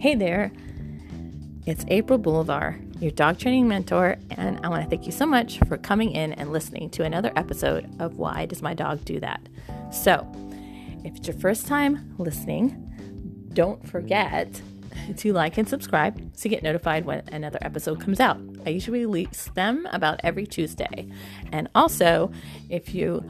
Hey there, it's April Boulevard, your dog training mentor, and I want to thank you so much for coming in and listening to another episode of Why Does My Dog Do That? So, if it's your first time listening, don't forget to like and subscribe to get notified when another episode comes out. I usually release them about every Tuesday. And also, if you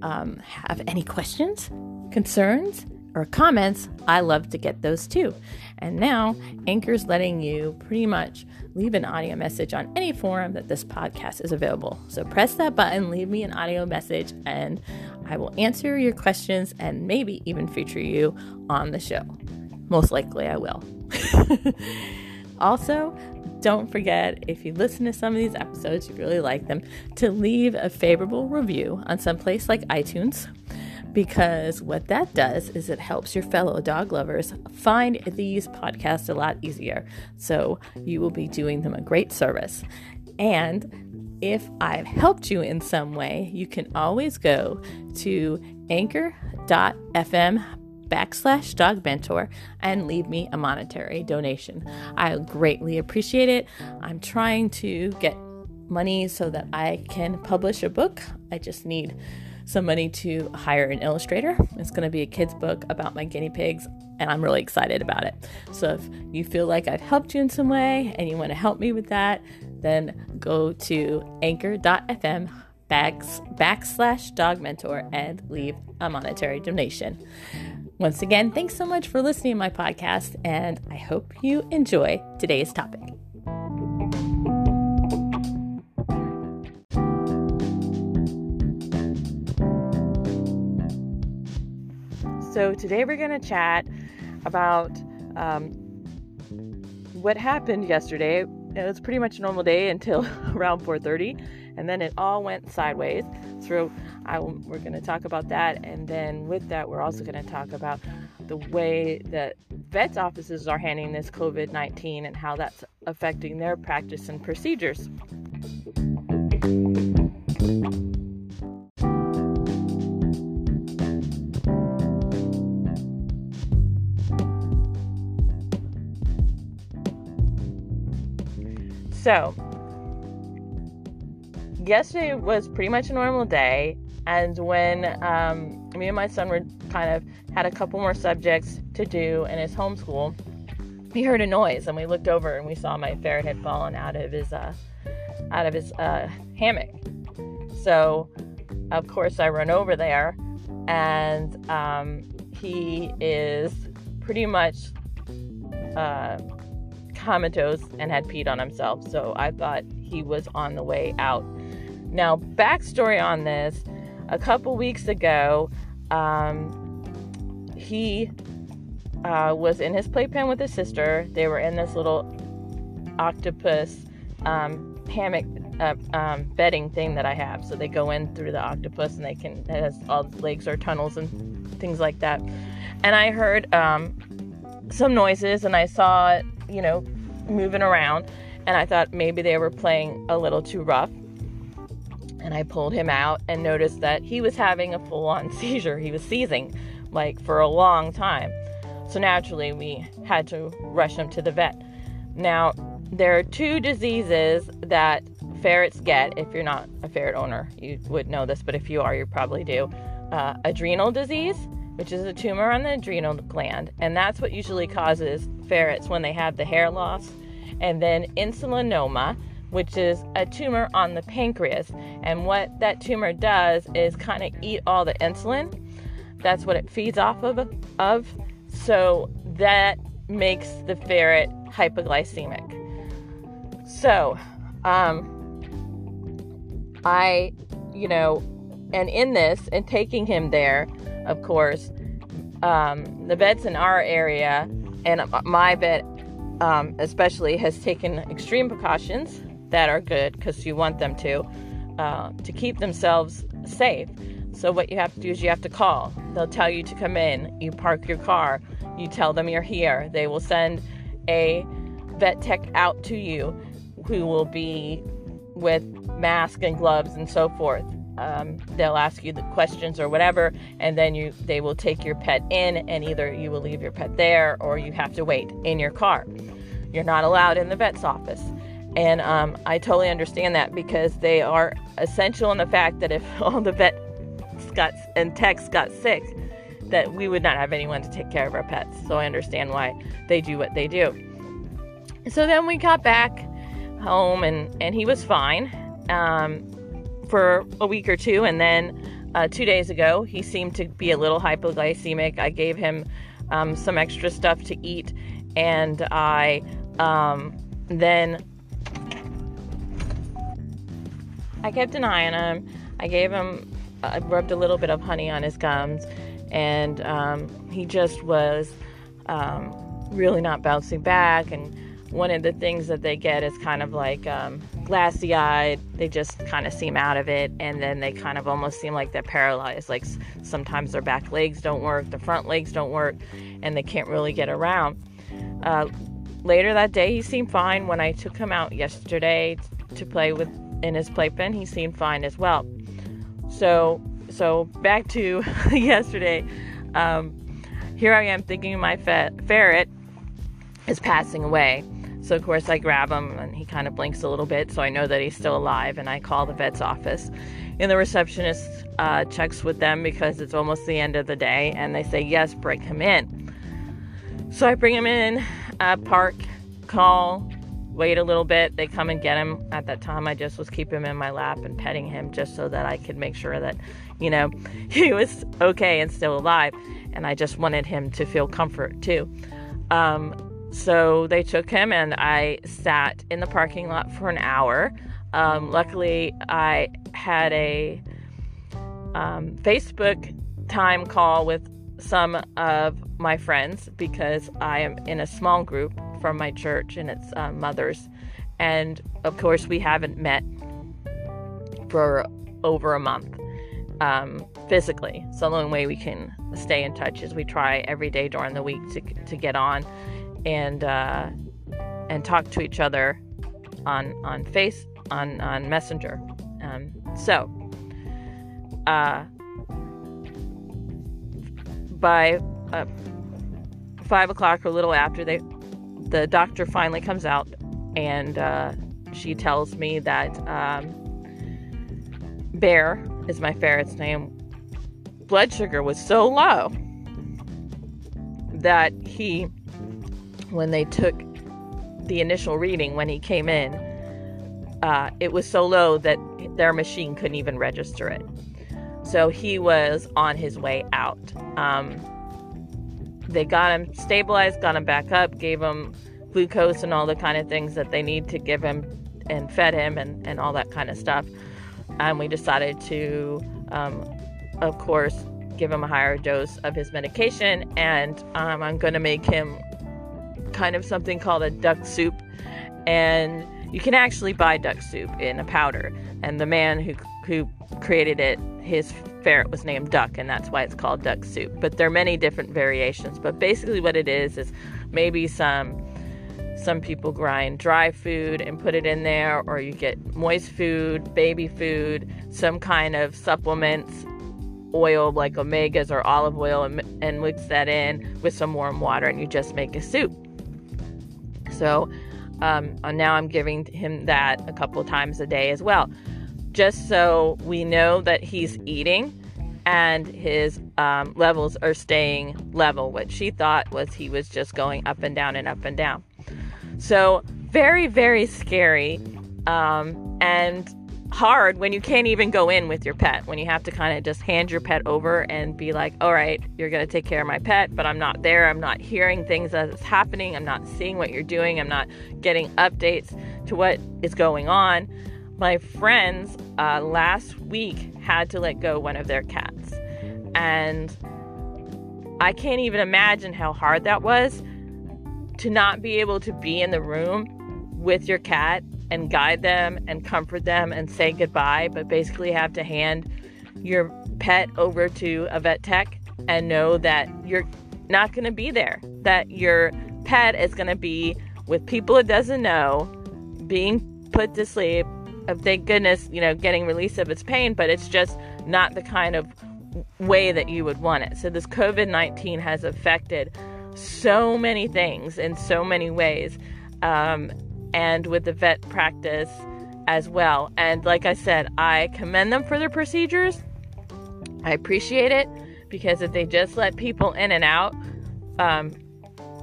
um, have any questions, concerns, or comments, I love to get those too. And now, Anchor's letting you pretty much leave an audio message on any forum that this podcast is available. So press that button, leave me an audio message, and I will answer your questions and maybe even feature you on the show. Most likely, I will. also, don't forget if you listen to some of these episodes, you really like them, to leave a favorable review on some place like iTunes because what that does is it helps your fellow dog lovers find these podcasts a lot easier. So you will be doing them a great service. And if I've helped you in some way, you can always go to anchor.fm backslash dog mentor and leave me a monetary donation. I greatly appreciate it. I'm trying to get money so that I can publish a book. I just need some money to hire an illustrator. It's going to be a kid's book about my guinea pigs, and I'm really excited about it. So if you feel like I've helped you in some way and you want to help me with that, then go to anchor.fm backslash dog mentor and leave a monetary donation. Once again, thanks so much for listening to my podcast, and I hope you enjoy today's topic. So today we're going to chat about um, what happened yesterday. It was pretty much a normal day until around 4:30, and then it all went sideways. So I, we're going to talk about that, and then with that, we're also going to talk about the way that vets offices are handling this COVID-19 and how that's affecting their practice and procedures. So, yesterday was pretty much a normal day, and when um, me and my son were kind of had a couple more subjects to do in his homeschool, he heard a noise, and we looked over and we saw my ferret had fallen out of his uh, out of his uh, hammock. So, of course, I run over there, and um, he is pretty much. Uh, comatose and had peed on himself. So I thought he was on the way out. Now, backstory on this a couple weeks ago, um, he uh, was in his playpen with his sister. They were in this little octopus um, hammock uh, um, bedding thing that I have. So they go in through the octopus and they can, it has all the legs or tunnels and things like that. And I heard um, some noises and I saw, you know, moving around, and I thought maybe they were playing a little too rough. And I pulled him out and noticed that he was having a full on seizure. He was seizing like for a long time. So naturally, we had to rush him to the vet. Now, there are two diseases that ferrets get. If you're not a ferret owner, you would know this, but if you are, you probably do. Uh, adrenal disease, which is a tumor on the adrenal gland, and that's what usually causes ferrets when they have the hair loss, and then insulinoma, which is a tumor on the pancreas. And what that tumor does is kind of eat all the insulin. That's what it feeds off of, of. So that makes the ferret hypoglycemic. So, um, I, you know, and in this and taking him there, of course, um, the vets in our area and my vet um, especially has taken extreme precautions that are good because you want them to uh, to keep themselves safe. So what you have to do is you have to call. They'll tell you to come in. You park your car. You tell them you're here. They will send a vet tech out to you who will be with mask and gloves and so forth um, they'll ask you the questions or whatever, and then you they will take your pet in, and either you will leave your pet there or you have to wait in your car. You're not allowed in the vet's office. And um, I totally understand that because they are essential in the fact that if all the vets got and techs got sick, that we would not have anyone to take care of our pets. So I understand why they do what they do. So then we got back home and, and he was fine um, for a week or two. And then uh, two days ago, he seemed to be a little hypoglycemic. I gave him um, some extra stuff to eat and I um, then I kept an eye on him. I gave him, I rubbed a little bit of honey on his gums, and um, he just was um, really not bouncing back. And one of the things that they get is kind of like um, glassy eyed. They just kind of seem out of it, and then they kind of almost seem like they're paralyzed. Like sometimes their back legs don't work, the front legs don't work, and they can't really get around. Uh, later that day, he seemed fine. When I took him out yesterday to play with in his playpen, he seemed fine as well. So, so back to yesterday. Um, here I am thinking my fe- ferret is passing away. So of course I grab him and he kind of blinks a little bit, so I know that he's still alive. And I call the vet's office, and the receptionist uh, checks with them because it's almost the end of the day, and they say yes, bring him in. So I bring him in, uh, park, call, wait a little bit. They come and get him. At that time, I just was keeping him in my lap and petting him just so that I could make sure that, you know, he was okay and still alive. And I just wanted him to feel comfort too. Um, so they took him, and I sat in the parking lot for an hour. Um, luckily, I had a um, Facebook time call with some of my friends because I am in a small group from my church and it's uh, mothers. And of course, we haven't met for over a month um, physically. So the only way we can stay in touch is we try every day during the week to, to get on and uh, and talk to each other on on face on on Messenger. Um, so. Uh, by uh, five o'clock or a little after, they the doctor finally comes out and uh, she tells me that um, Bear is my ferret's name. Blood sugar was so low that he, when they took the initial reading when he came in, uh, it was so low that their machine couldn't even register it. So he was on his way out. Um, they got him stabilized, got him back up, gave him glucose and all the kind of things that they need to give him and fed him and, and all that kind of stuff. And we decided to, um, of course, give him a higher dose of his medication. And um, I'm going to make him kind of something called a duck soup. And you can actually buy duck soup in a powder. And the man who, who created it his ferret was named Duck, and that's why it's called duck soup. But there are many different variations. But basically, what it is is maybe some some people grind dry food and put it in there, or you get moist food, baby food, some kind of supplements, oil like omegas or olive oil, and, and mix that in with some warm water, and you just make a soup. So um, now I'm giving him that a couple times a day as well just so we know that he's eating and his um, levels are staying level. What she thought was he was just going up and down and up and down. So, very, very scary um, and hard when you can't even go in with your pet, when you have to kind of just hand your pet over and be like, all right, you're going to take care of my pet, but I'm not there. I'm not hearing things as it's happening. I'm not seeing what you're doing. I'm not getting updates to what is going on my friends uh, last week had to let go one of their cats. And I can't even imagine how hard that was to not be able to be in the room with your cat and guide them and comfort them and say goodbye, but basically have to hand your pet over to a vet tech and know that you're not going to be there, that your pet is going to be with people it doesn't know, being put to sleep thank goodness, you know, getting release of its pain, but it's just not the kind of way that you would want it. So this COVID 19 has affected so many things in so many ways. Um, and with the vet practice as well. And like I said, I commend them for their procedures. I appreciate it because if they just let people in and out, um,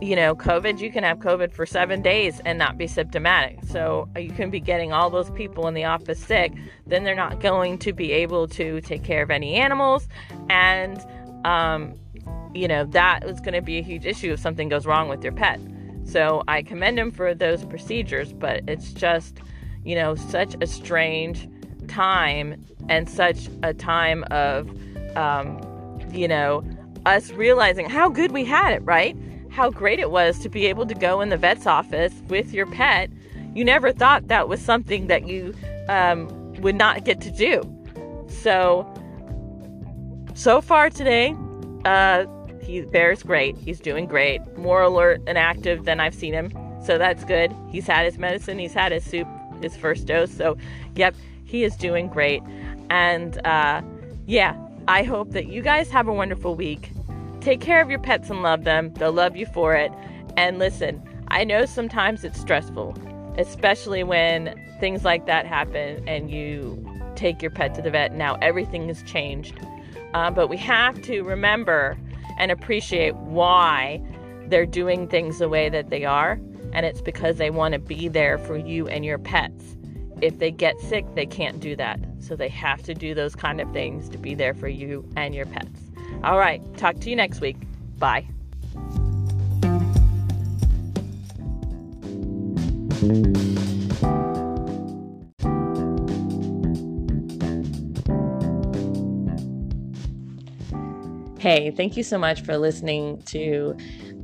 you know, COVID, you can have COVID for seven days and not be symptomatic. So you can be getting all those people in the office sick. Then they're not going to be able to take care of any animals. And, um, you know, that is going to be a huge issue if something goes wrong with your pet. So I commend him for those procedures, but it's just, you know, such a strange time and such a time of, um, you know, us realizing how good we had it, right? how great it was to be able to go in the vet's office with your pet. You never thought that was something that you um, would not get to do. So, so far today, uh, he Bear's great. He's doing great. More alert and active than I've seen him. So that's good. He's had his medicine. He's had his soup, his first dose. So, yep, he is doing great. And uh, yeah, I hope that you guys have a wonderful week. Take care of your pets and love them. They'll love you for it. And listen, I know sometimes it's stressful, especially when things like that happen and you take your pet to the vet. Now everything has changed. Uh, but we have to remember and appreciate why they're doing things the way that they are. And it's because they want to be there for you and your pets. If they get sick, they can't do that. So they have to do those kind of things to be there for you and your pets. All right. Talk to you next week. Bye. Hey, thank you so much for listening to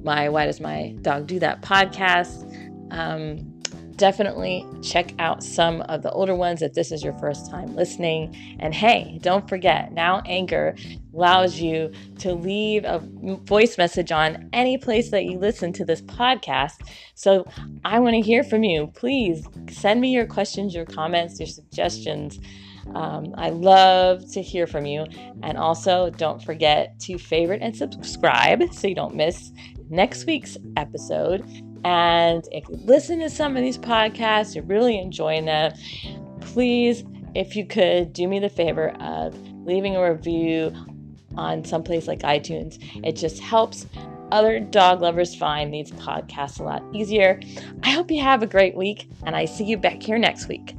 my Why Does My Dog Do That podcast. Um, definitely check out some of the older ones if this is your first time listening. And hey, don't forget, now Anchor allows you to leave a voice message on any place that you listen to this podcast. So I want to hear from you. Please send me your questions, your comments, your suggestions. Um, I love to hear from you. And also, don't forget to favorite and subscribe so you don't miss next week's episode. And if you listen to some of these podcasts, you're really enjoying them, please, if you could, do me the favor of leaving a review on some place like iTunes. It just helps other dog lovers find these podcasts a lot easier. I hope you have a great week, and I see you back here next week.